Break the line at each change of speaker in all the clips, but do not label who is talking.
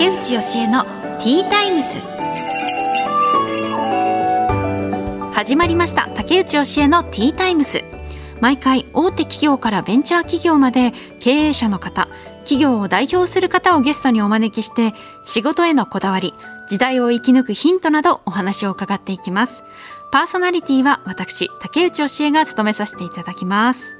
竹内義恵のティータイムス。始まりました。竹内義恵のティータイムス。毎回大手企業からベンチャー企業まで経営者の方企業を代表する方をゲストにお招きして仕事へのこだわり時代を生き抜くヒントなどお話を伺っていきます。パーソナリティは私竹内義恵が務めさせていただきます。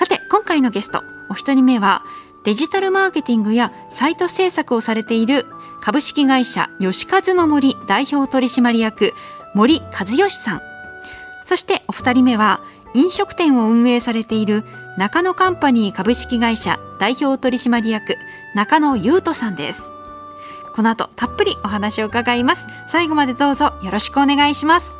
さて今回のゲストお一人目はデジタルマーケティングやサイト制作をされている株式会社吉和の森代表取締役森和義さん。そしてお二人目は飲食店を運営されている中野カンパニー株式会社代表取締役中野優斗さんです。この後たっぷりお話を伺います。最後までどうぞよろしくお願いします。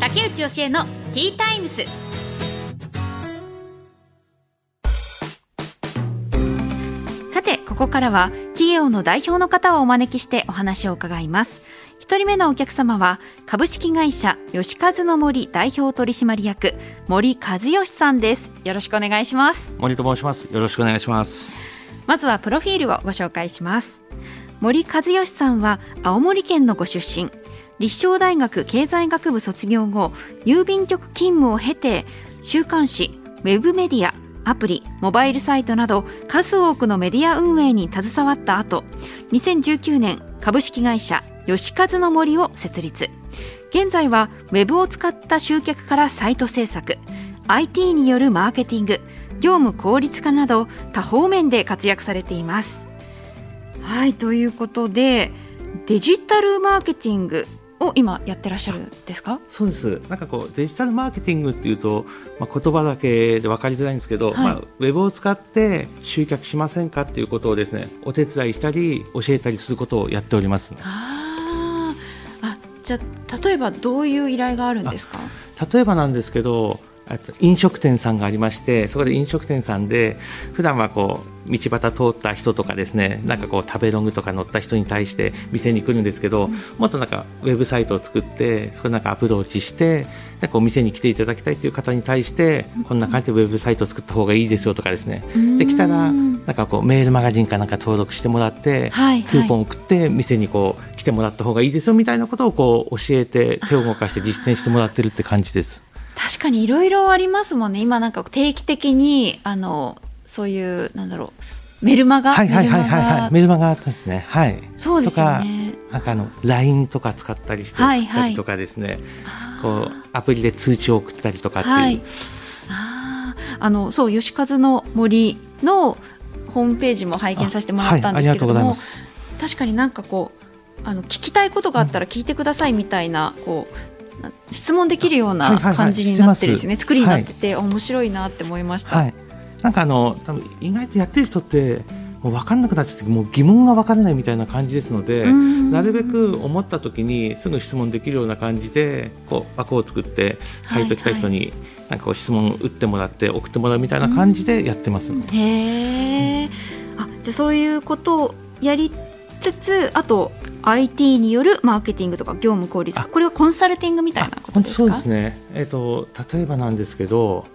竹内義恵のティータイムス。てここからは企業の代表の方をお招きしてお話を伺います。一人目のお客様は株式会社吉和の森代表取締役森和義さんです。よろしくお願いします。
森と申します。よろしくお願いします。
まずはプロフィールをご紹介します。森和義さんは青森県のご出身。立正大学経済学部卒業後郵便局勤務を経て週刊誌ウェブメディアアプリモバイルサイトなど数多くのメディア運営に携わった後2019年株式会社吉和の森を設立。現在はウェブを使った集客からサイト制作 IT によるマーケティング業務効率化など多方面で活躍されています。はいということでデジタルマーケティングを今やってらっしゃるんですか？
そうです。なんかこうデジタルマーケティングっていうと、まあ、言葉だけで分かりづらいんですけど、はい、まあ、ウェブを使って集客しませんかっていうことをですねお手伝いしたり教えたりすることをやっております、ね、
ああじゃあ例えばどういう依頼があるんですか？
例えばなんですけど飲食店さんがありましてそこで飲食店さんで普段はこう道端通った人とかですねなんかこう食べログとか乗った人に対して店に来るんですけど、うん、もっとなんかウェブサイトを作ってそこなんかアプローチしてなんかお店に来ていただきたいという方に対してこんな感じでウェブサイトを作った方がいいですよとかですね。できたらなんかこうメールマガジンかなんか登録してもらって、はいはい、クーポンを送って店にこう来てもらった方がいいですよみたいなことをこう教えて手を動かして実践してもらってるって感じです。
確かにいろいろありますもんね。今なんか定期的にあのそういうなんだろうメルマガ？
はいはいはいはい、はい、メルマガ？ですね。はい。
そうですよね。
なんかあの LINE とか使ったりして送ったりとかですね、はいはい、こうアプリで通知を送ったりとかっていう、はい、
ああのそう吉和の森のホームページも拝見させてもらったんですけれども、はい、確かになんかこうあの聞きたいことがあったら聞いてくださいみたいなこう質問できるような感じになってるんですね、はいはいはい、作りになってて、はい、面白いなって思いました、はい、
なんかあの多分意外とやってる人ってもう分かんなくなっててもう疑問が分からないみたいな感じですのでなるべく思った時にすぐ質問できるような感じでこう枠を作ってサイト来た人になんかこう質問打ってもらって送ってもらうみたいな感じでやってます。
へえ、うん、あじゃあそういうことをやりつつあと IT によるマーケティングとか業務効率化これはコンサルティングみたいなことですか？
そうですね、えーと例えばなんですけど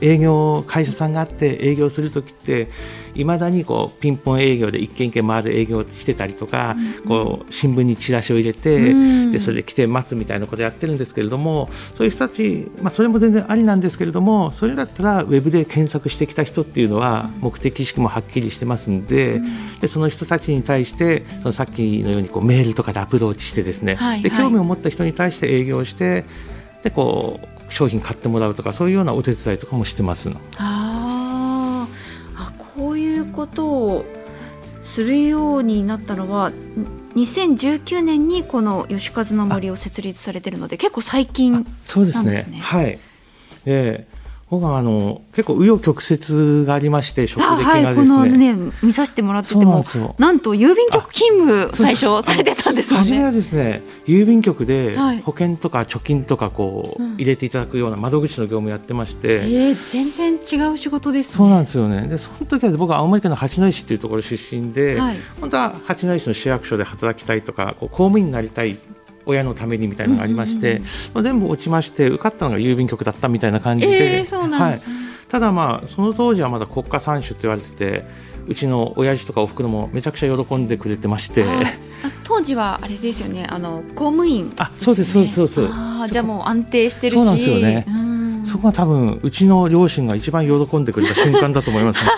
営業会社さんがあって営業する時っていまだにこうピンポン営業で一軒一軒回る営業してたりとか、うん、こう新聞にチラシを入れて、うん、でそれで来て待つみたいなことやってるんですけれどもそういう人たち、まあ、それも全然ありなんですけれどもそれだったらウェブで検索してきた人っていうのは目的意識もはっきりしてますんでうん、でその人たちに対してそのさっきのようにこうメールとかでアプローチしてですね、はいはい、で興味を持った人に対して営業してでこう商品買ってもらうとかそういうようなお手伝いとかもしてます
ああこういうことをするようになったのは2019年にこの吉和の森を設立されてるので結構最近なんですね。
そうですね。はい。え僕はあの結構紆余曲折がありまして職歴がですね、はい、この
ね見させてもらっててもなんと郵便局勤務最初されてたんですよね。
初めはですね郵便局で保険とか貯金とかこう、入れていただくような窓口の業務やってまして、
えー、全然違う仕事です、ね、
そうなんですよね。でその時は僕は青森県の八戸市っていうところ出身で、はい、本当は八戸市の市役所で働きたいとか公務員になりたい親のためにみたいなのがありまして、まあ、全部落ちまして受かったのが郵便局だったみたいな感じで、
えー、はい、
ただまあその当時はまだ国家三種って言われててうちの親父とかおふくろもめちゃくちゃ喜んでくれてまして。
当時はあれですよね。あの公務員、ね、
あそうですそうですそうです。
あじゃあもう安定してるし。
そうなんですよね。そこが多分うちの両親が一番喜んでくれた瞬間だと思います、ね、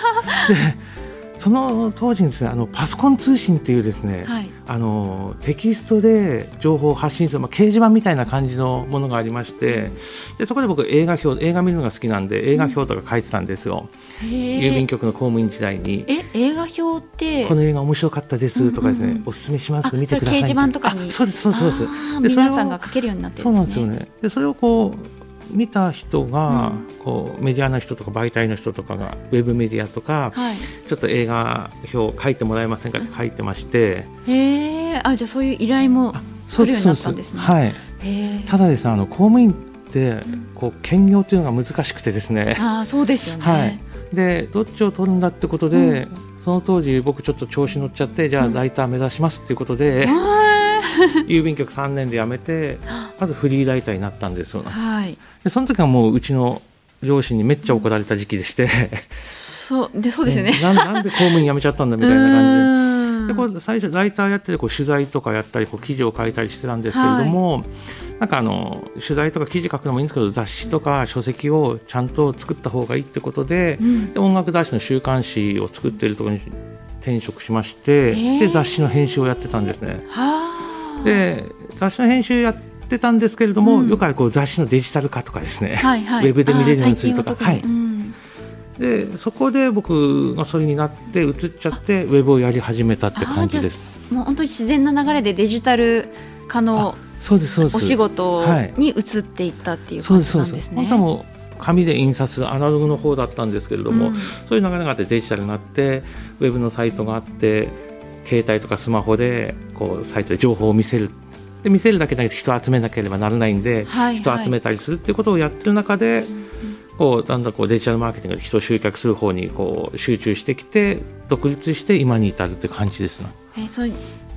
でその当時にですねあのパソコン通信っていうですね、はい、あのテキストで情報を発信する、まあ、掲示板みたいな感じのものがありましてでそこで僕映画表映画見るのが好きなんで映画表とか書いてたんですよ、うん、郵便局の公務員時代に。
え映画表って？
この映画面白かったですとかですね、うんうん、おすすめします見てください
掲示板とかに。
そうですそうですそうです。
皆さんが書けるようになってるんですね。
そうなんですよね。でそれをこう見た人が、こうメディアの人とか媒体の人とかがウェブメディアとか、はい、ちょっと映画表書いてもらえませんかって書いてまして。
へえあじゃあそういう依頼も来るようになったんですね。
はい。ただですねあの公務員ってこう兼業というのが難しくてですね。
あそうですよね、
はい、でどっちを取るんだってことで、うん、その当時僕ちょっと調子乗っちゃってじゃあライター目指しますっていうことで、うん 郵便局3年で辞めて まずフリーライターになったんですよ、はい、でその時はもううちの両親にめっちゃ怒られた時期でして。
そうでそうですよね。
ななんで公務員辞めちゃったんだみたいな感じで。でこれ最初ライターやっててこう取材とかやったりこう記事を書いたりしてたんですけれども、はい、なんかあの取材とか記事書くのもいいんですけど雑誌とか書籍をちゃんと作った方がいいってことでうん、で音楽雑誌の週刊誌を作っているところに転職しまして、で雑誌の編集をやってたんですね。はあ。で雑誌の編集やってたんですけれども、うん、よくあるこう雑誌のデジタル化とかですね、はいはい、ウェブで見れるようにするとか。はい、うん、でそこで僕がそれになって移っちゃってウェブをやり始めたって感じです。
もう本当に自然な流れでデジタル化のそうですそうです。お仕事に移っていったっていう感じなんですね。
はい、紙で印刷アナログの方だったんですけれども、うん、そういう流れがあってデジタルになってウェブのサイトがあって携帯とかスマホでこうサイトで情報を見せるで見せるだけじゃなくて人を集めなければならないんで、はいはい、人を集めたりするっていうことをやってる中で、こうだんだんこうデジタルマーケティングで人を集客する方にこう集中してきて独立して今に至るって感じですね。
えー、そう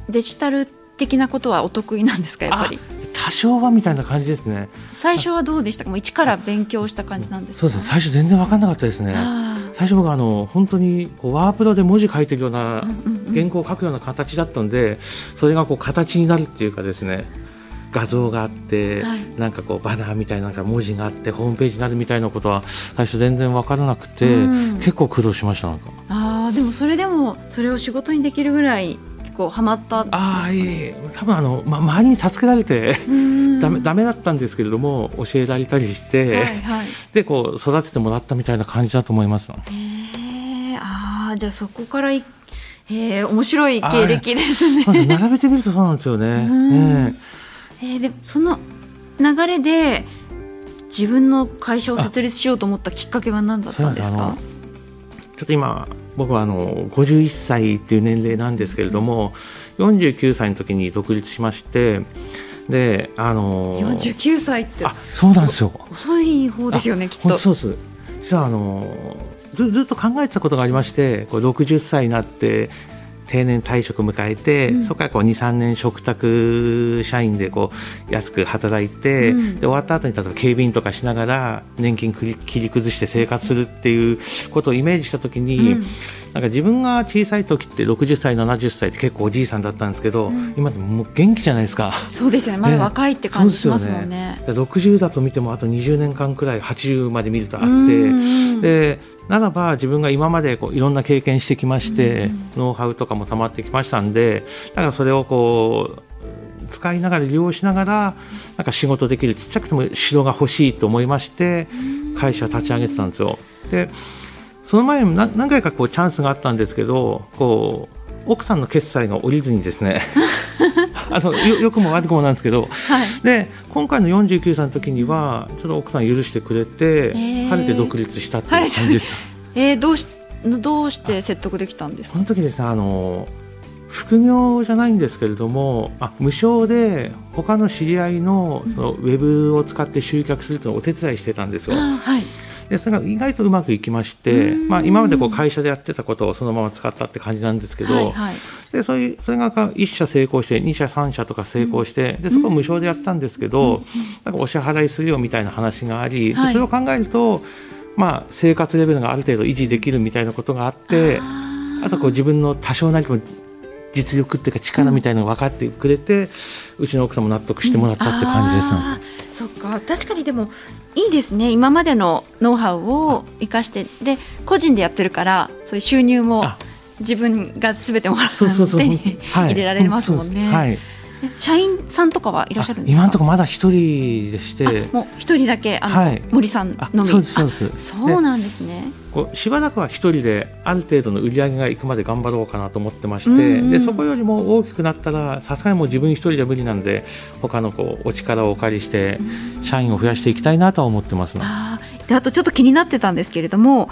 デジタル的なことはお得意なんですかやっぱり？
多少はみたいな感じですね。
最初はどうでしたか？もう一から勉強した感じなんです
そうです最初全然分かんなかったですね最初僕あの本当にこうワープロで文字書いてるような原稿を書くような形だったんでそれがこう形になるっていうかですね画像があって、はい、なんかこうバナーみたいな文字があってホームページになるみたいなことは最初全然分からなくて、うん、結構苦労しましたなんか。
あでもそれでもそれを仕事にできるぐらい構ハマった
ああいえ多分あの、ま、周りに助けられてだめだめだったんですけれども教えられたりして、はいはい、でこう育ててもらったみたいな感じだと思います。
えああじゃあそこからいえー、面白い経歴ですね。
並べてみるとそうなんですよね。
えー、でその流れで自分の会社を設立しようと思ったきっかけは何だったんですか？
ちょっと今僕はあの51歳っていう年齢なんですけれども49歳の時に独立しましてであの
49歳って。
あそうなんですよ。
遅い方ですよねきっと。
そうです。実はあのずずっと考えてたことがありましてこう60歳になって定年退職迎えて、うん、そこからこう23年嘱託社員でこう安く働いて、うん、で終わった後に例えば警備員とかしながら年金切り崩して生活するっていうことをイメージした時に、うん、なんか自分が小さい時って60歳70歳って結構おじいさんだったんですけど、今でも元気じゃないですか。
そうですよね。まだ若いって感じしますもんね。ね。
60だと見てもあと20年間くらい80まで見るとあって、でならば自分が今までこういろんな経験してきまして、うん、ノウハウとかもたまってきましたんでだからそれをこう使いながら利用しながらなんか仕事できるちっちゃくても城が欲しいと思いまして会社立ち上げてたんですよ。でその前に何何回かこうチャンスがあったんですけどこう奥さんの決済が降りずにですね あのよよくも悪くもなんですけど、はい、で今回の49歳の時にはちょっと奥さん許してくれて、えー、晴れて独立したっていう感じです。
えー、どうしどうして説得できたんですか？
その時ですあの副業じゃないんですけれどもあ無償で他の知り合いのそのウェブを使って集客するというのをお手伝いしてたんですよ。はいでそれが意外とうまくいきまして、まあ、今までこう会社でやってたことをそのまま使ったって感じなんですけど、はいはい、でそういうそれが1社成功して2社3社とか成功して、でそこを無償でやったんですけど、なんかお支払いするよみたいな話があり、はい、それを考えるとまあ、生活レベルがある程度維持できるみたいなことがあってあとこう自分の多少なりとも実力っていうか力みたいなのが分かってくれて、うん、うちの奥さんも納得してもらったって感じです、
うん、そっか。確かにでもいいですね。今までのノウハウを生かしてで個人でやってるからそういう収入も自分がすべてもらう手に 入れられますもんね。はい社員さんとかはいらっしゃるんですか？
今のところまだ一人でして。
もう一人だけあの、はい、森さんのみ。
そうですそうです
そうなんですね。
こうしばらくは一人である程度の売り上げがいくまで頑張ろうかなと思ってまして、でそこよりも大きくなったらさすがにもう自分一人で無理なんで他のこうお力をお借りして社員を増やしていきたいなとは思ってます、ね、
あであとちょっと気になってたんですけれども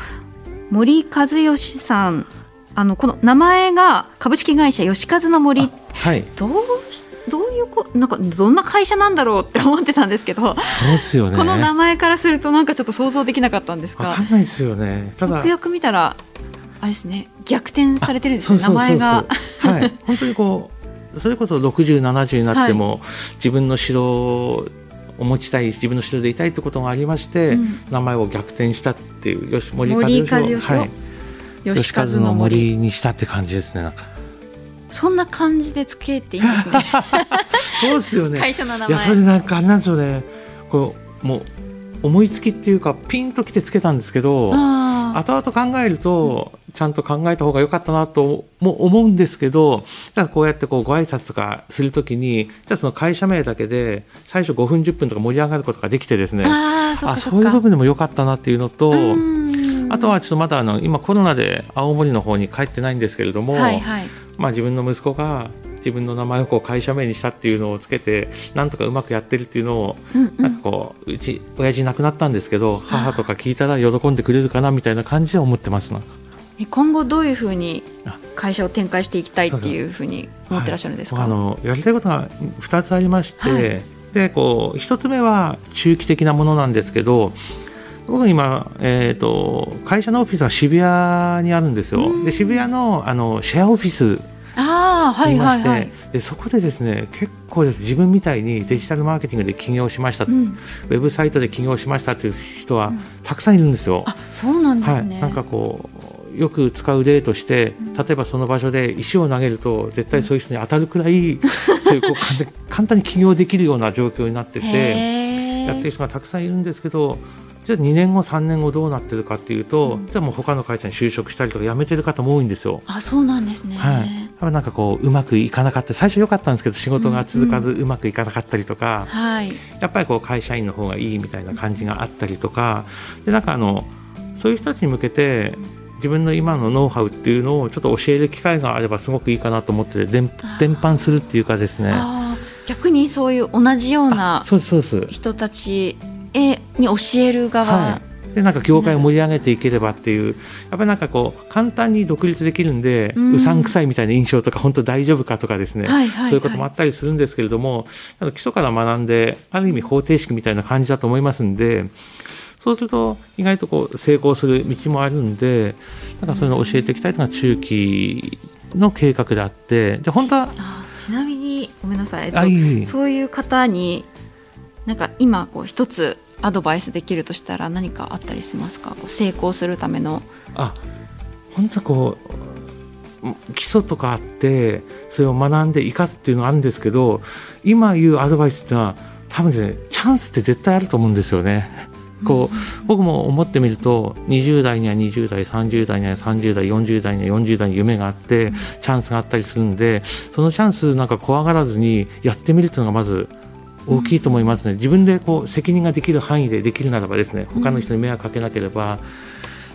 森和義さんあのこの名前が株式会社吉和の森、はい、どうどういうこなんかどんな会社なんだろうって思ってたんですけど
そうですよね。
この名前からするとなんかちょっと想像できなかったんですが
分かんないですよね。
ただよくよく見たらあれですね逆転されてるんですね名前が。
はい。本当にこうそれこそ60、70になっても、はい、自分の城を持ちたい自分の城でいたいってことがありまして、うん、名前を逆転したっていうよし森和義はい、吉和の森。にしたって感じですね。
そんな感じでつけていいんですね。
そうですよね。
会社の名前。
いやそれなんかあれなんですよね。こうもう思いつきっていうかピンときてつけたんですけど、後々考えると、ちゃんと考えた方が良かったなとも思うんですけど、じゃこうやってこうご挨拶とかするときに、じゃあその会社名だけで最初5分10分とか盛り上がることができてですね、あそういう部分でも良かったなっていうのと。あとはちょっとまだあの今コロナで青森の方に帰ってないんですけれども、はいはい、まあ、自分の息子が自分の名前をこう会社名にしたっていうのをつけてなんとかうまくやってるっていうのを、うんうん、なんかこううち親父亡くなったんですけど母とか聞いたら喜んでくれるかなみたいな感じで思ってます
今後どういうふうに会社を展開していきたいっていうふうに思ってらっしゃるんですか、はい、あ
のやりたいことが2つありまして、はい、でこう1つ目は中期的なものなんですけど僕今、えーと、会社のオフィスは渋谷にあるんですよ。で渋谷のあのシェアオフィスあはいはいはい、でそこでですね結構です。自分みたいにデジタルマーケティングで起業しました、うん、ウェブサイトで起業しましたという人はたくさんいるんですよ。
うん、あそうなんですね、
はい、なんかこうよく使う例として例えばその場所で石を投げると絶対そういう人に当たるくらい、そういうこう簡単に起業できるような状況になってて やってる人がたくさんいるんですけどじゃあ2年後3年後どうなってるかっていうと、うん、じゃあもう他の会社に就職したりとか辞めてる方も多いんですよ。
あそうなんですね、
はい、なんかこううまくいかなかった。最初良かったんですけど仕事が続かずうまくいかなかったりとか、うんうん、やっぱりこう会社員の方がいいみたいな感じがあったりとかでなんかあのそういう人たちに向けて自分の今のノウハウっていうのをちょっと教える機会があればすごくいいかなと思って伝伝播するっていうかですね。
逆にそういう同じような人たちえに教える側、は
い、でなんか業界を盛り上げていければっていうやっぱりなんかこう簡単に独立できるんで、うん、うさんくさいみたいな印象とか本当大丈夫かとかですね、はいはいはい、そういうこともあったりするんですけれども基礎から学んである意味方程式みたいな感じだと思いますんでそうすると意外とこう成功する道もあるんでなんかそういうのを教えていきたいというのが中期の計画であってで本当は
ちなみにごめんなさい、えっと、そういう方になんか今こう一つアドバイスできるとしたら何かあったりしますか？こう成功するための。
あ本当こう基礎とかあってそれを学んで生かすっていうのがあるんですけど今言うアドバイスっていうのは多分ねチャンスって絶対あると思うんですよね。こう僕も思ってみると20代には20代30代には30代40代には40代に夢があってチャンスがあったりするんでそのチャンスなんか怖がらずにやってみるっていうのがまず大きいと思いますね、自分でこう責任ができる範囲でできるならばですね他の人に迷惑かけなければ、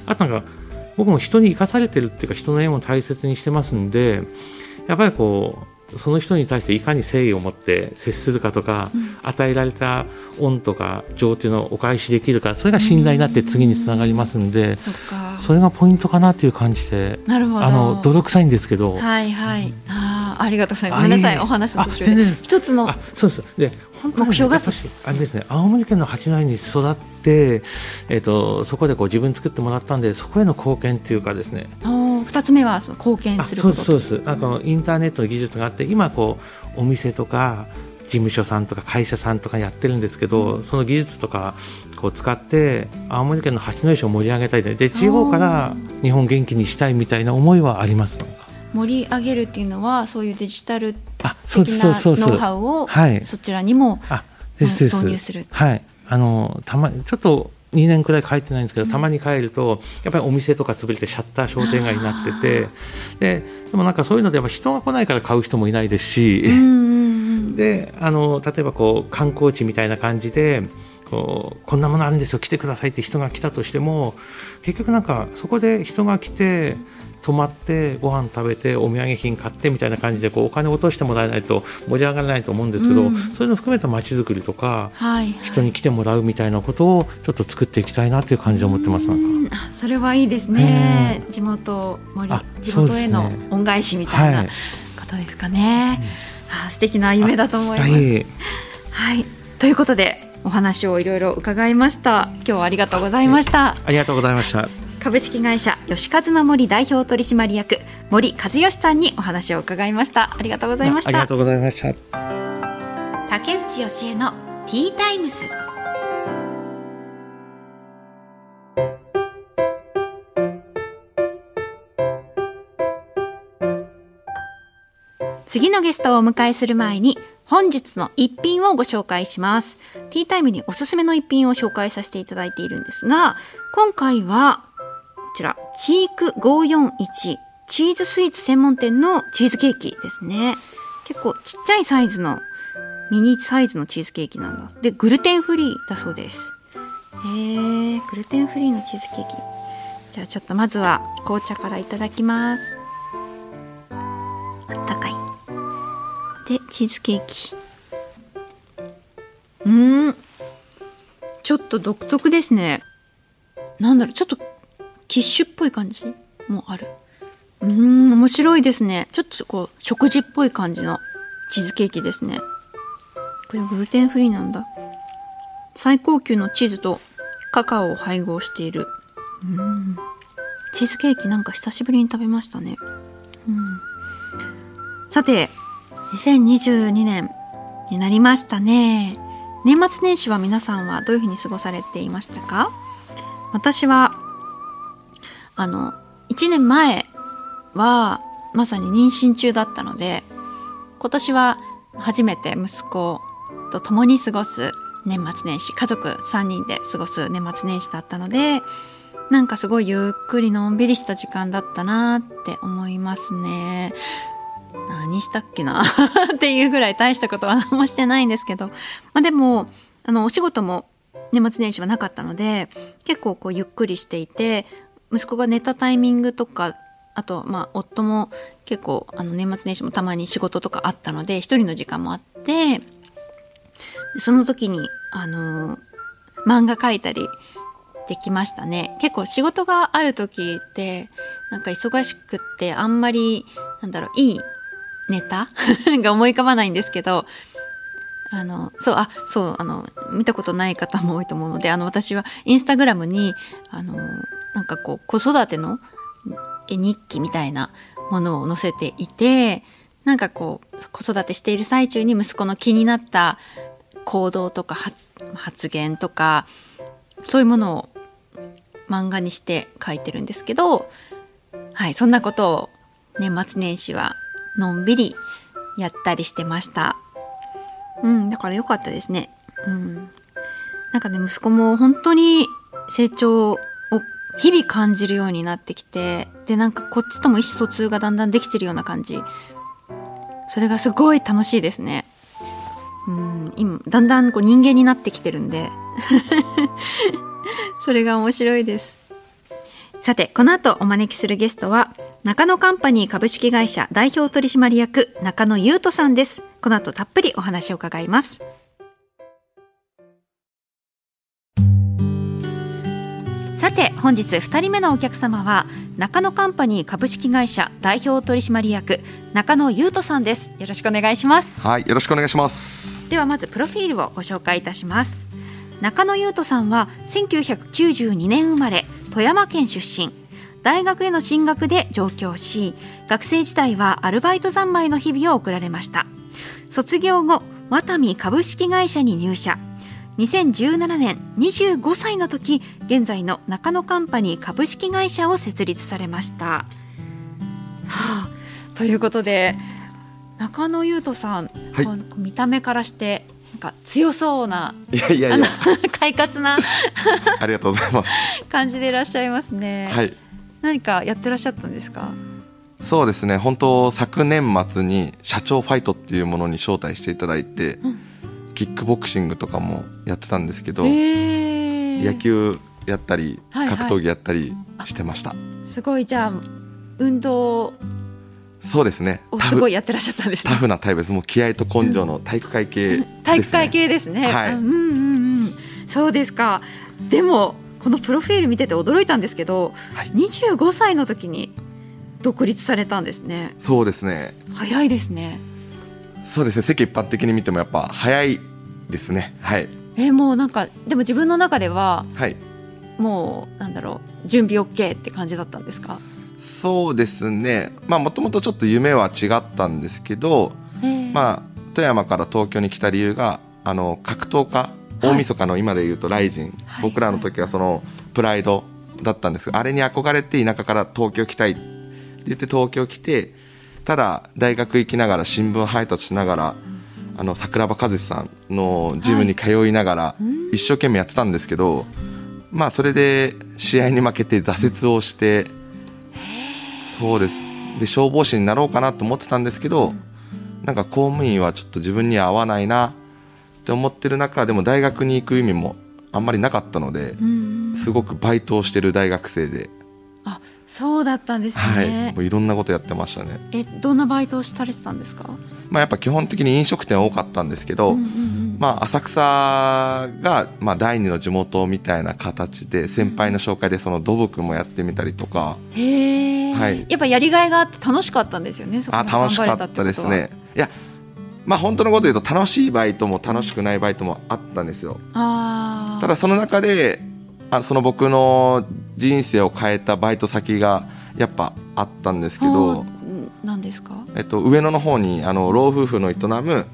あとなんか僕も人に生かされてるっていうか人の縁を大切にしてますんでやっぱりこうその人に対していかに誠意を持って接するかとか、うん、与えられた恩とか情っていうのをお返しできるかそれが信頼になって次につながりますんで、それがポイントかなという感じで
なるほど。
あの泥臭いんですけど。
はいはい、うん、あありがとうございます。ごめんなさいお話の途中で。一つの。
そうです。で目標が。あれですね青森県の八戸に育って、えーと、そこでこう自分作ってもらったんでそこへの貢献っていうかですね
二つ目は貢献する
こと。そうですそう。ですなんかインターネットの技術があって今こうお店とか事務所さんとか会社さんとかやってるんですけど、うん、その技術とかこう使って青森県の八戸市を盛り上げたいで地方から日本元気にしたいみたいな思いはあります？
盛り上げるっていうのはそういうデジタル的なノウハウを
はい。
そちらにも
あですです。
導入する。
はい。あのたまちょっと2年くらい帰ってないんですけど、たまに帰るとやっぱりお店とか潰れてシャッター商店街になっててででもなんかそういうのでやっぱ人が来ないから買う人もいないですし、であの例えばこう観光地みたいな感じでこうこんなものあるんですよ来てくださいって人が来たとしても結局なんかそこで人が来て泊まってご飯食べてお土産品買ってみたいな感じでこうお金落としてもらえないと盛り上がらないと思うんですけど、
うん。
そういうのを含めた街づくりとか
はい。はい
人に来てもらうみたいなことをちょっと作っていきたいなっていう感じで思ってますなんか。
それはいいですね、地元森
あ
地元への恩返しみたいな
はい。
ことですかね、あ素敵な夢だと思います。
はい
はい。ということでお話をいろいろ伺いました。今日はありがとうございました。
ありがとうございました。
株式会社吉和の森代表取締役森和義さんにお話を伺いました。ありがとうございました。
ありがとうございました。
竹内義恵のティータイムス次のゲストをお迎えする前に本日の一品をご紹介します。ティータイムにおすすめの一品を紹介させていただいているんですが今回はこちらチーク541チーズスイーツ専門店のチーズケーキですね。結構ちっちゃいサイズのミニサイズのチーズケーキなんだ。でグルテンフリーだそうです。へえグルテンフリーのチーズケーキ。じゃあちょっとまずは紅茶からいただきます。あったかい。でチーズケーキ。うん。ちょっと独特ですね。なんだろうちょっとキッシュっぽい感じもある。うーん面白いですね。ちょっとこう食事っぽい感じのチーズケーキですね。これグルテンフリーなんだ。最高級のチーズとカカオを配合している。うんチーズケーキなんか久しぶりに食べましたね、うん、さて2022年になりましたね。年末年始は皆さんはどういうふうに過ごされていましたか？私はあの1年前はまさに妊娠中だったので今年は初めて息子と共に過ごす年末年始家族3人で過ごす年末年始だったのでなんかすごいゆっくりのんびりした時間だったなって思いますね。何したっけな？っていうぐらい大したことは何もしてないんですけど、まあ、でもあのお仕事も年末年始はなかったので結構こうゆっくりしていて息子が寝たタイミングとかあとまあ夫も結構あの年末年始もたまに仕事とかあったので一人の時間もあってその時にあの漫画描いたりできましたね。結構仕事がある時ってなんか忙しくってあんまりなんだろういいネタ？が思い浮かばないんですけどあのそうあそうあの見たことない方も多いと思うのであの私はインスタグラムにあのなんかこう子育ての絵日記みたいなものを載せていてなんかこう子育てしている最中に息子の気になった行動とか発言とかそういうものを漫画にして書いてるんですけど、はい、そんなことを年末年始はのんびりやったりしてました。うん、だから良かったですね。うん。なんかね、息子も本当に成長日々感じるようになってきて、で、なんかこっちとも意思疎通がだんだんできてるような感じ。それがすごい楽しいですね。うん、今、だんだんこう人間になってきてるんで。それが面白いです。さて、この後お招きするゲストは、中野カンパニー株式会社代表取締役中野優斗さんです。この後たっぷりお話を伺います。さて本日2人目のお客様は中野カンパニー株式会社代表取締役中野優斗さんです。よろしくお願いします。
はい、よろしくお願いします。
ではまずプロフィールをご紹介いたします。中野優斗さんは1992年生まれ富山県出身。大学への進学で上京し学生時代はアルバイト三昧の日々を送られました。卒業後ワタミ株式会社に入社2017年25歳の時現在の中野カンパニー株式会社を設立されました。はあ、ということで中野優斗さん、はい、見た目からしてなんか強そうない
やいやいや
快活な
ありがとうございます
感じでいらっしゃいますね。
はい。
何かやってらっしゃったんですか？
そうですね。本当昨年末に社長ファイトっていうものに招待していただいて、うん、キックボクシングとかもやってたんですけど、野球やったり、はいはい、格闘技やったりしてました。
すごいじゃあ運動
そうですね。
すごいやってらっしゃったんです、
ね、タフなタイプです。もう気合と根性の体育会系、ね、
体育会系ですね。はい。うんうんうん。そうですか。でもこのプロフィール見てて驚いたんですけど、はい、25歳の時に独立されたんですね。
そうですね。
早いですね。
そうですね。世間一般的に見てもやっぱ早いですね。はい。
えー、もうなんかでも自分の中では、
はい、
もうなんだろう準備 OK って感じだったんですか？
そうですね。まあもともとちょっと夢は違ったんですけど、まあ富山から東京に来た理由があの格闘家大晦日の今で言うと「ライジン」はい、僕らの時はそのプライドだったんですあれに憧れて田舎から東京来たいって言って東京来てただ大学行きながら新聞配達しながら、あの桜庭和志さんのジムに通いながら一生懸命やってたんですけど、まあそれで試合に負けて挫折をしてそうです。で消防士になろうかなと思ってたんですけどなんか公務員はちょっと自分に合わないなって思ってる中でも大学に行く意味もあんまりなかったので、すごくバイトをしてる大学生で。
あそうだったんですね、はい、
もういろんなことやってましたね。
えどんなバイトをされてたんですか？
まあやっぱ基本的に飲食店多かったんですけど、まあ浅草がまあ第二の地元みたいな形で先輩の紹介でその土木もやってみたりとか、
へえ、はい、やっぱやりがいがあって楽しかったんですよね。
あ楽しかったですね。いやまあ本当のこと言うと楽しいバイトも楽しくないバイトもあったんですよ。ただその中であその僕の人生を変えたバイト先がやっぱあったんですけど
何ですか、
えっと、上野の方にあの老夫婦の営む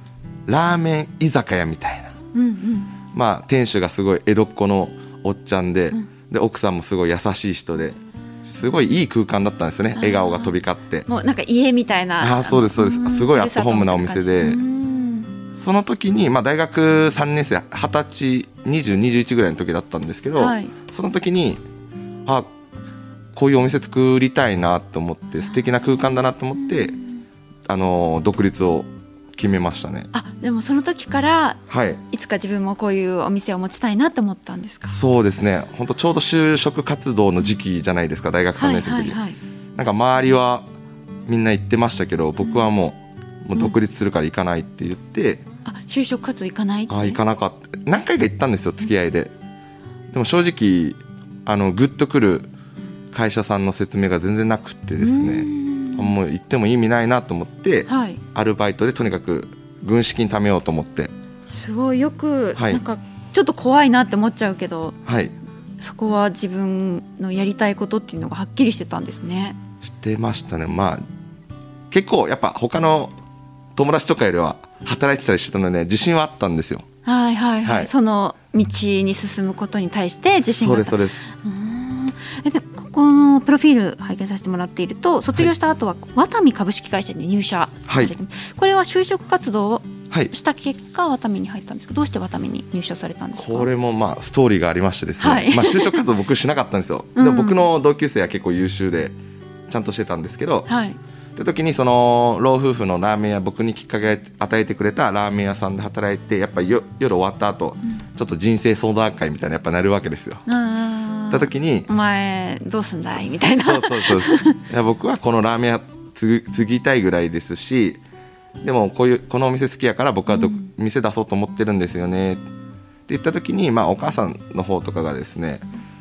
ラーメン居酒屋みたいな、うんうん、まあ店主がすごい江戸っ子のおっちゃんでうん、で奥さんもすごい優しい人ですごいいい空間だったんですよね。笑顔が飛び交って。
もうなんか家みたいな。
あそうですそうです。すごいアットホームなお店でその時に、まあ、大学3年生二十歳2021ぐらいの時だったんですけど、はい、その時にあこういうお店作りたいなと思って素敵な空間だなと思ってあの独立を決めましたね。
あでもその時から、
はい、
いつか自分もこういうお店を持ちたいなと思ったんですか？
そうですね。本当ちょうど就職活動の時期じゃないですか大学3年生の時、はいはいはい、なんか周りはみんな言ってましたけど僕はもう,、もう独立するから行かないって言って、
あ就職活動行かない
あ行かなかった。何回か行ったんですよ付き合いで、でも正直あのグッとくる会社さんの説明が全然なくてですね。もう行っても意味ないなと思って、はい、アルバイトでとにかく軍資金貯めようと思って。
すごいよく、はい、なんかちょっと怖いなって思っちゃうけど、
はい、
そこは自分のやりたいことっていうのがはっきりしてたんですね。
してましたね。まあ結構やっぱ他の友達とかよりは働いてたりしてたので、ね、自信はあったんですよ。
はいはいはい、はい、その道に進むことに対して自信が
そうですそうです。
えでこのプロフィール拝見させてもらっていると卒業した後はワタミ株式会社に入社
はい、
これは就職活動をした結果、ワタミに入ったんですけどどうしてワタミに入社されたんですか？
これもまあストーリーがありましてですね、はい、まあ就職活動僕しなかったんですよ、でも僕の同級生は結構優秀でちゃんとしてたんですけど、はい、って時にその老夫婦のラーメン屋僕にきっかけ与えてくれたラーメン屋さんで働いてやっぱり夜終わった後、うん、ちょっと人生相談会みたいなやっぱなるわけですよ。った時に「
お前どうすんだい?」みたいな。
そうそうそう いや僕はこのラーメン屋継ぎたいぐらいですしでもこういうこのお店好きやから僕はど、うん、店出そうと思ってるんですよね。って言った時に、まあ、お母さんの方とかがですね、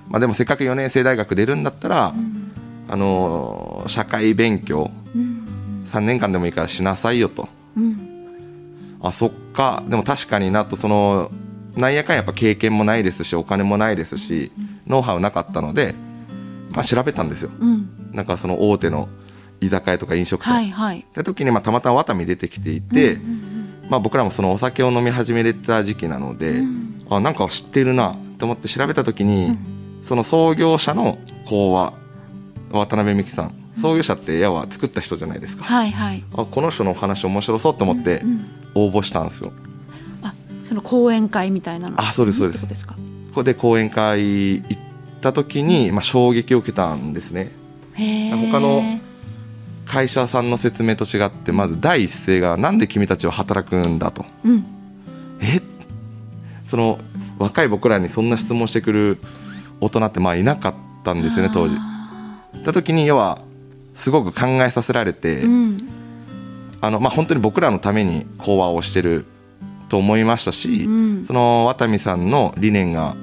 まあ、でもせっかく4年生大学出るんだったら、うん、あの社会勉強、うん、3年間でもいいからしなさいよと、うん、あそっか。でも確かになと。そのなんやかんやっぱ経験もないですしお金もないですし、ノウハウなかったので、まあ、調べたんですよ、うん、なんかその大手の居酒屋とか飲食店、はいはい、って時にまあたまたまワタミ出てきていて、うんうんうん、まあ、僕らもそのお酒を飲み始めれた時期なので、うん、あなんか知ってるなと思って調べた時に、その創業者の講話渡辺美樹さん創業者って矢は作った人じゃないですか、
はいはい。
あこの人のお話面白そうと思って応募したんですよ、
あその講演会みたいなの。
あそうですそうです。
ですか？
ここで講演会行った時に、まあ、衝撃を受けたんですね。他の会社さんの説明と違ってまず第一声が「なんで君たちは働くんだ」と。
うん。
え？その若い僕らにそんな質問してくる大人ってまあいなかったんですよね当時。った時に要はすごく考えさせられて、
うん。
あのまあ、本当に僕らのために講話をしてると思いましたし、
うん。
その渡美さんの理念が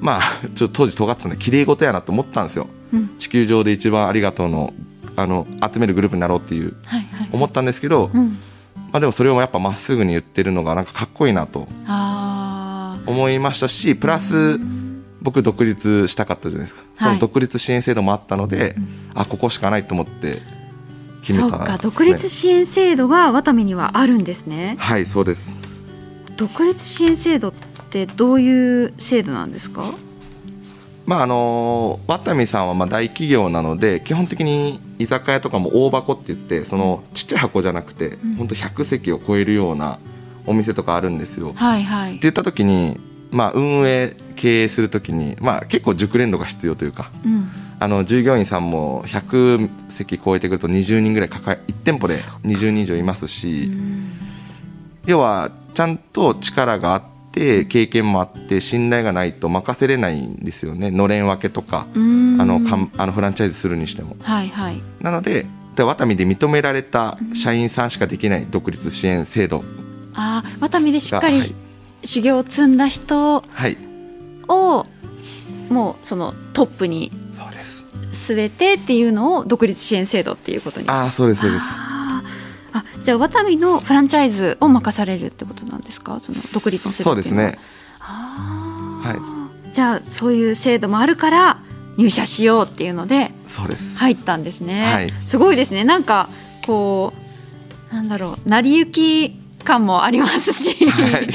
まあ ちょっと当時尖ってたんで綺麗事やなと思ったんですよ、
うん。
地球上で一番ありがとうのあの集めるグループになろうっていう
はいはい
思ったんですけど、
うん。
まあ、でもそれをやっぱまっすぐに言ってるのがなんかかっこいいなと
あ
思いましたしプラス僕独立したかったじゃないですか、その独立支援制度もあったので、あここしかないと思って
ー
決めた
そっか独立支援制度がワタミにはあるんですね。
はいそうです。
独立支援制度ってどういう制度なんですか？
まああのワタミさんはまあ大企業なので基本的に居酒屋とかも大箱って言ってそのちっちゃい箱じゃなくて、
ん。
本当100席を超えるようなお店とかあるんですよ。って
はい。はい
言った時に、まあ、運営経営する時に、まあ、結構熟練度が必要というか
うん。
あの従業員さんも100席超えてくると20人ぐらい抱え1店舗で20人以上いますし、要はちゃんと力があって経験もあって信頼がないと任せれないんですよね。のれん分けとかあのかんあのフランチャイズするにしても。
はいはい。
なのででワタミで認められた社員さんしかできない独立支援制度
ああワタミでしっかり、
はい
修行を積んだ人
はい。
をもうそのトップに
そうです。
据えてっていうのを独立支援制度っていうことに。
ああそうですそうです。
あじゃあワタミのフランチャイズを任されるってことなんですか？その独立の制度
そうですね。
あー。
は
じゃあそういう制度もあるから入社しようっていうので入ったんですね、
はい。
すごいですね。なんかこうなんだろう。成り行き感もありますし、
はい。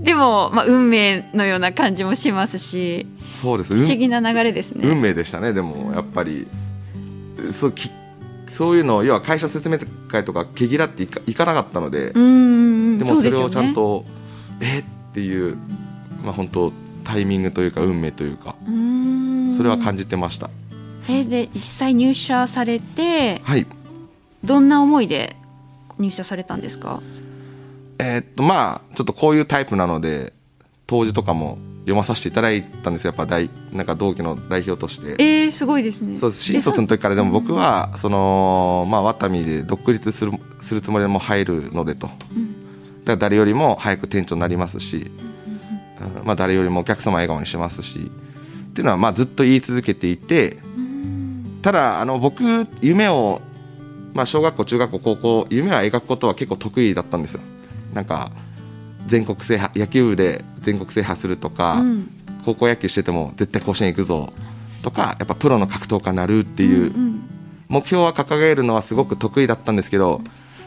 でも、まあ、運命のような感じもしますし。
そうです。
不思
運
議な流れですね。
運命でしたね。でもやっぱりそうきそういうの要は会社説明会とか毛嫌っていかいかなかったので、でも
そ
れをちゃん
ね。
と、え？っていうまあ本当タイミングというか運命というかそれは感じてました、
えで実際入社されて
はい。
どんな思いで入社されたんですか？
えーっとまあちょっとこういうタイプなので当時とかも読まさせていただいたんですよ。やっぱ大なんか同期の代表として。
えー、すごいですね。
そうです。新卒の時から。でも僕はそのまあワタミで独立するするつもりでも入るのでと、だから誰よりも早く店長になりますし、うんまあ、誰よりもお客様を笑顔にしますしっていうのはまあずっと言い続けていてただあの僕夢を、まあ、小学校中学校高校夢は描くことは結構得意だったんですよなんか全国制覇野球部で全国制覇するとか、
うん。
高校野球してても絶対甲子園行くぞ。とかやっぱプロの格闘家になるっていう
うん
目標は掲げるのはすごく得意だったんですけど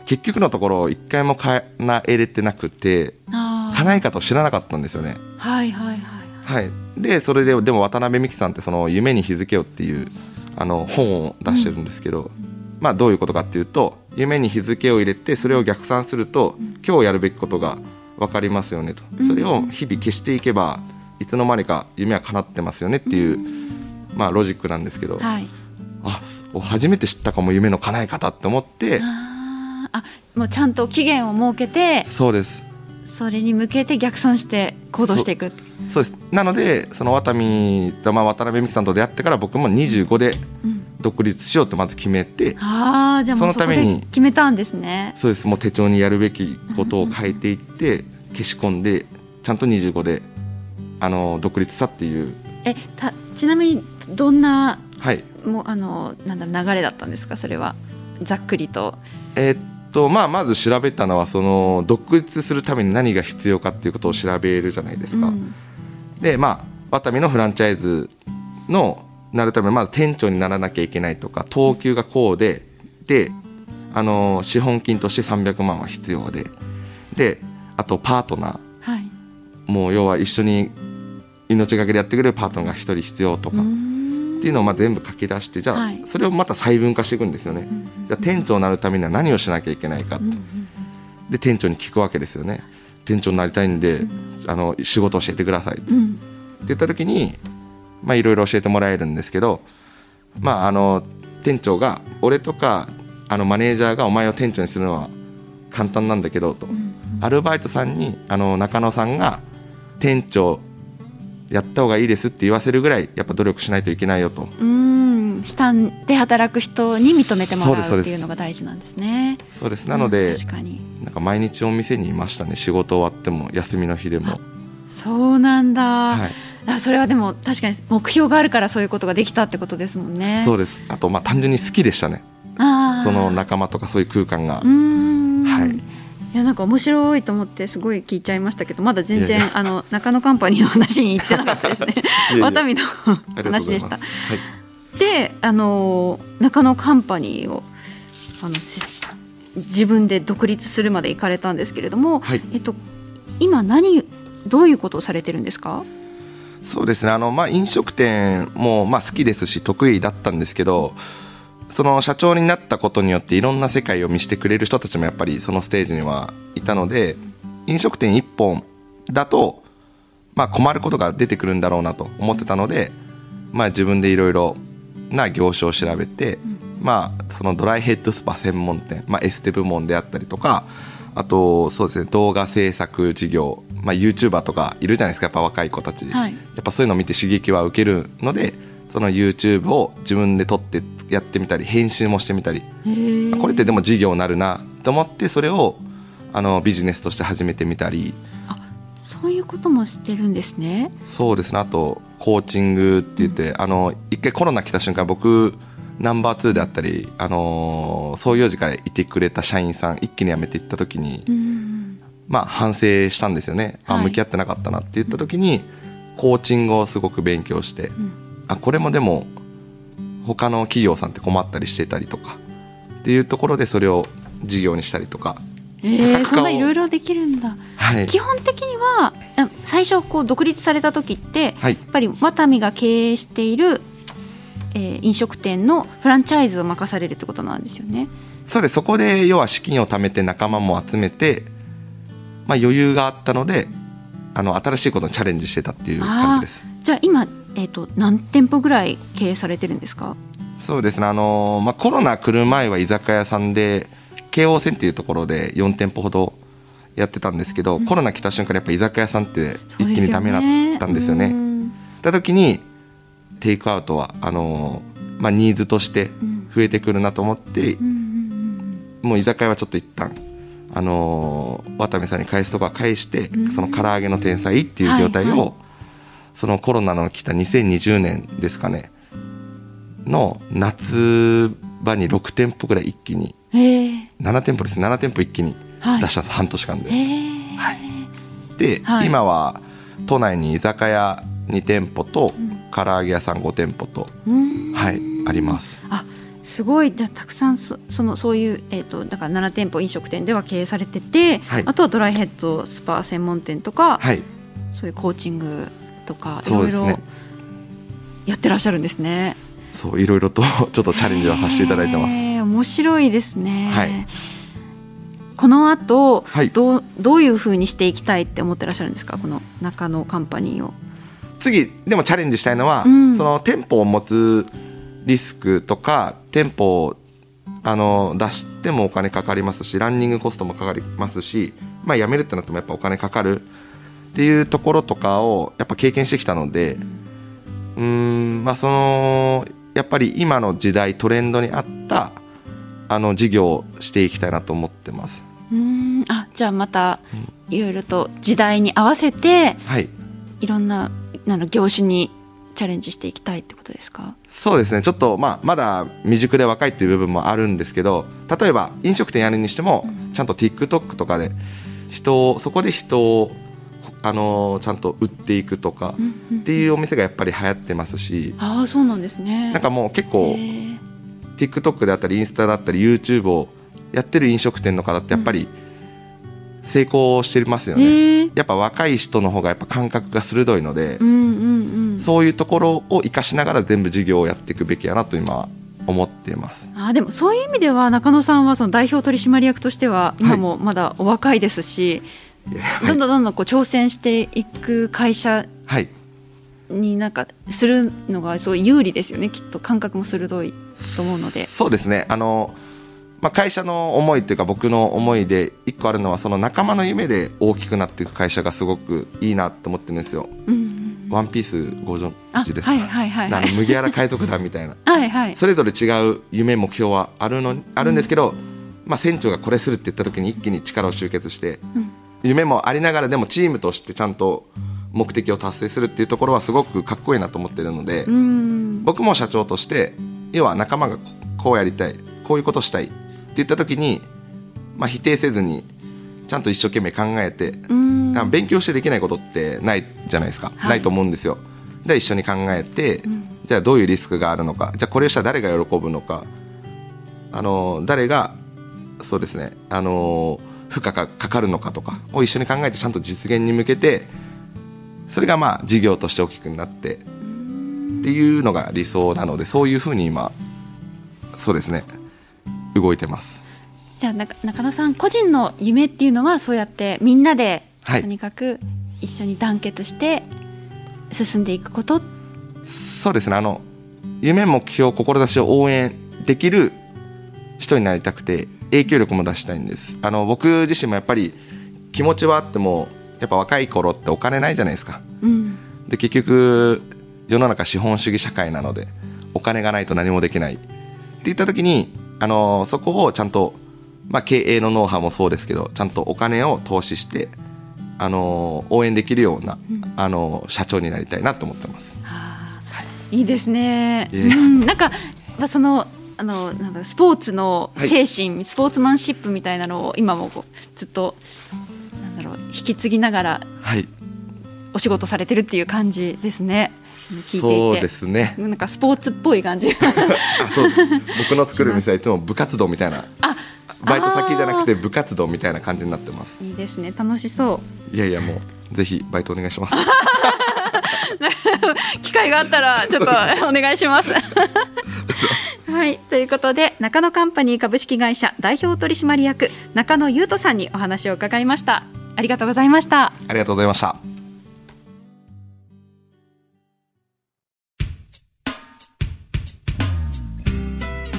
結局のところ一回も叶えれてなくて叶え方を知らなかったんですよね。
はいはいはい。
はい、でそれででも渡辺美樹さんってその「夢に日付を」っていうあの本を出してるんですけど、まあどういうことかっていうと夢に日付を入れてそれを逆算すると今日やるべきことが分かりますよねと。それを日々消していけばいつの間にか夢は叶ってますよねっていう、まあロジックなんですけど、
はい。
あお初めて知ったかも夢の叶え方って思って
あもうちゃんと期限を設けて
そうです。
それに向けて逆算して行動していく。
そうです。なのでその渡美、まあ、渡辺美樹さんと出会ってから僕も25で
うん
独立しようってまず決めて、
ああじゃあもうそ
のために
で決めたんですね。
そうです。もう手帳にやるべきことを書いていって消し込んでちゃんと25であの独立したっていう。
えたちなみにどんな
はい。
もうあのなんだ流れだったんですか？それは。ざっくりと。
えーっとまあまず調べたのはその独立するために何が必要かっていうことを調べるじゃないですか、
うん。
でまあワタミのフランチャイズのなるためにまず店長にならなきゃいけないとか等級がこうでであの資本金として300万は必要でであとパートナー。
はい。
もう要は一緒に命がけでやってくれるパートナーが一人必要とか。っていうのをまあ全部書き出してじゃあ
はい。
それをまた細分化していくんですよね、じゃあ店長になるためには何をしなきゃいけないかって、で店長に聞くわけですよね。店長になりたいんで、あの仕事教えてくださいって言った時にまあいろいろ教えてもらえるんですけどまああの店長が俺とかあのマネージャーがお前を店長にするのは簡単なんだけどと、アルバイトさんにあの中野さんが店長やった方がいいですって言わせるぐらいやっぱ努力しないといけないよと。
うん。下で働く人に認めてもらうっていうのが大事なんですね。
そうです。なので、
うん確かに。
なんか毎日お店にいましたね。仕事終わっても休みの日でも。
そうなんだ、
はい
あそれはでも確かに目標があるからそういうことができたってことですもんね。
そうです。あとまあ単純に好きでしたね。その仲間とかそういう空間が。
うーん。
はい。
いやなんか面白いと思ってすごい聞いちゃいましたけどまだ全然あの中野カンパニーの話に行ってなかったですね。の話でした。
はい。
であの中野カンパニーをあのし自分で独立するまで行かれたんですけれども、
はい。
えっと今何どういうことをされてるんですか？
そうですね。あの、まあ、飲食店も、まあ、好きですし得意だったんですけどその社長になったことによっていろんな世界を見せてくれる人たちもやっぱりそのステージにはいたので飲食店一本だと、まあ、困ることが出てくるんだろうなと思ってたので、まあ、自分でいろいろな業種を調べて、まあ、そのドライヘッドスパ専門店、まあ、エステ部門であったりとかあとそうですね動画制作事業、まあ、YouTuber とかいるじゃないですかやっぱ若い子たち、
はい。
やっぱそういうのを見て刺激は受けるのでその YouTube を自分で撮ってやってみたり編集もしてみたり。これってでも事業になるなと思ってそれをあのビジネスとして始めてみたり。
そういうこともしてるんですね。
そうですね。あとコーチングって言って、あの一回コロナ来た瞬間僕ナンバー2であったり、あの創業時からいてくれた社員さん一気に辞めていった時に、
うん
まあ反省したんですよね、あ
はい。
向き合ってなかったなって言った時にコーチングをすごく勉強して、あこれもでも他の企業さんって困ったりしてたりとかっていうところでそれを事業にしたりとか、
えー、そんないろいろできるんだ。
はい、
基本的にはあ最初こう独立された時って、
はい。
やっぱりワタミが経営している、えー飲食店のフランチャイズを任されるってことなんですよね。
そうです。そこで要は資金を貯めて仲間も集めて、まあ、余裕があったのであの新しいことにチャレンジしてたっていう感じです。
じゃあ今、えー、と何店舗ぐらい経営されてるんですか？
そうですね。あの、まあ、コロナ来る前は居酒屋さんで京王線っていうところで4店舗ほどやってたんですけど、コロナ来た瞬間にやっぱ居酒屋さんって一気にダメだったんですよね。
うん。
った時にテイクアウトはあの、まあ、ニーズとして増えてくるなと思って、
うんうん。
もう居酒屋はちょっと一旦あのー渡部さんに返すとこは返して、その唐揚げの天才っていう業態を、
はいはい。
そのコロナの来た2020年ですかねの夏場に6店舗ぐらい一気に
えー。
7店舗です7店舗一気に
はい。
出したんです、半年間で。
えー。
で、
はい。
今は都内に居酒屋2店舗と、唐揚げ屋さん5店舗と、
うん。
はいあります。
あすごいじゃあたくさんそそのそういう、えー、とだから7店舗飲食店では経営されてて、
はい
あとはドライヘッドスパ専門店とか、
はい
そういうコーチングとかいろいろやってらっしゃるんですね。
そういろいろと ちょっとチャレンジはさせていただいてます。
面白いですね。
はい
この後、
はい
どうどういうふうにしていきたいって思ってらっしゃるんですか？この中野カンパニーを。
次でもチャレンジしたいのは、
うん
その店舗を持つリスクとか店舗をあの出してもお金かかりますしランニングコストもかかりますし、まあ、辞めるってなってもやっぱお金かかる。っていうところとかをやっぱ経験してきたのでうーんまあそのやっぱり今の時代トレンドに合ったあの事業をしていきたいなと思ってます。
うーんあじゃあまたいろいろと時代に合わせて
はい。
いろんなあの業種にチャレンジしていきたいってことですか？
そうですね。ちょっと、まあ、まだ未熟で若いっていう部分もあるんですけど例えば飲食店やるにしても、ちゃんと TikTok とかで人をそこで人をあのちゃんと売っていくとかっていうお店がやっぱり流行ってますし。
ああそうなんですね。
なんかもう結構 TikTok であったりインスタだったり YouTube をやってる飲食店の方ってやっぱり成功してますよね、やっぱ若い人の方がやっぱ感覚が鋭いので、うんうんうん、そういうところを生かしながら全部事業をやっていくべきやなと今思っています。
あでもそういう意味では中野さんはその代表取締役としては今もまだお若いですし、はい、どんどんどんどんこう挑戦していく会社になんかするのがそう有利ですよね。きっと感覚も鋭いと思うので。
そうですね。あのまあ、会社の思いというか僕の思いで一個あるのはその仲間の夢で大きくなっていく会社がすごくいいなと思ってるんですよ。うんうん、ワンピースご存知ですか、はいはいはいはい、麦わら海賊団みたいな。はい、それぞれ違う夢目標はあるのあるんですけど、うん、まあ、船長がこれするって言った時に一気に力を集結して、うん、夢もありながらでもチームとしてちゃんと目的を達成するっていうところはすごくかっこいいなと思ってるので、僕も社長として要は仲間がこうやりたいこういうことしたい言った時に、まあ、否定せずにちゃんと一生懸命考えて勉強してできないことってないじゃないですか、はい、ないと思うんですよ。で一緒に考えて、うん、じゃあどういうリスクがあるのか。じゃあこれをしたら誰が喜ぶのか。あの誰がそうですね。あの負荷がかかるのかとかを一緒に考えてちゃんと実現に向けてそれがまあ事業として大きくなってっていうのが理想なのでそういうふうに今そうですね動いてます。
じゃあ中野さん個人の夢っていうのはそうやってみんなでとにかく一緒に団結して進んでいくこと、は
い、そうですね。あの夢目標志を応援できる人になりたくて影響力も出したいんです。あの僕自身もやっぱり気持ちはあってもやっぱ若い頃ってお金ないじゃないですか、うん、で結局世の中資本主義社会なのでお金がないと何もできない。って言った時にあのそこをちゃんと、まあ、経営のノウハウもそうですけどちゃんとお金を投資してあの応援できるような、うん、あの社長になりたいなと思ってます。
はい、いいですね、えー、うん、なんか、まあ、そのあのなんかスポーツの精神、はい、スポーツマンシップみたいなのを今もこうずっとなんだろう引き継ぎながら、はい、お仕事されてるっていう感じですね。聞いていて。
そうですね。
なんかスポーツっぽい感じ。そう
僕の作る店はいつも部活動みたいな。バイト先じゃなくて部活動みたいな感じになってます。
いいですね。楽しそ
う。いやいやもうぜひバイトお願いします。
機会があったらちょっとお願いします。はいということで中野カンパニー株式会社代表取締役中野優斗さんにお話を伺いました。ありがとうございました。
ありがとうございました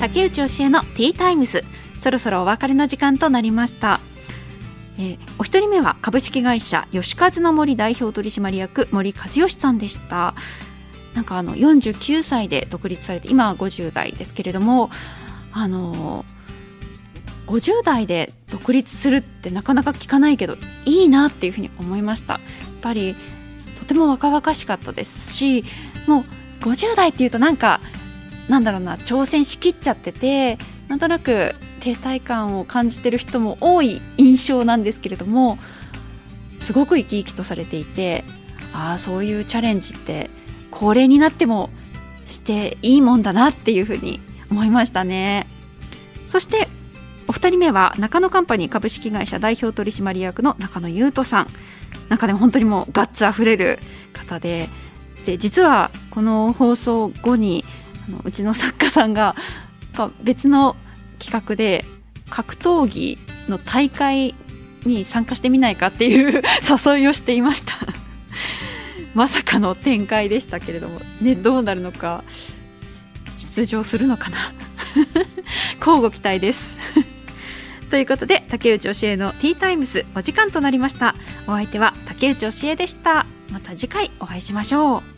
竹内教えのティータイムズ。そろそろお別れの時間となりました、えー、お一人目は株式会社吉和の森代表取締役森和義さんでした。なんかあの49歳で独立されて今は50代ですけれどもあの50代で独立するってなかなか聞かないけどいいなっていうふうに思いました。やっぱりとても若々しかったですしもう50代っていうとなんかなんだろうな挑戦しきっちゃっててなんとなく停滞感を感じてる人も多い印象なんですけれどもすごく生き生きとされていてああそういうチャレンジって高齢になってもしていいもんだなっていうふうに思いましたね。そしてお二人目は中野カンパニー株式会社代表取締役の中野優斗さん。中でも本当にもうガッツあふれる方でで実はこの放送後にあのうちの作家さんが別の企画で格闘技の大会に参加してみないかっていう 誘いをしていました。まさかの展開でしたけれども、ね、どうなるのか出場するのかな。交互期待です。ということで竹内教えのティータイムズお時間となりました。お相手は竹内教えでした。また次回お会いしましょう。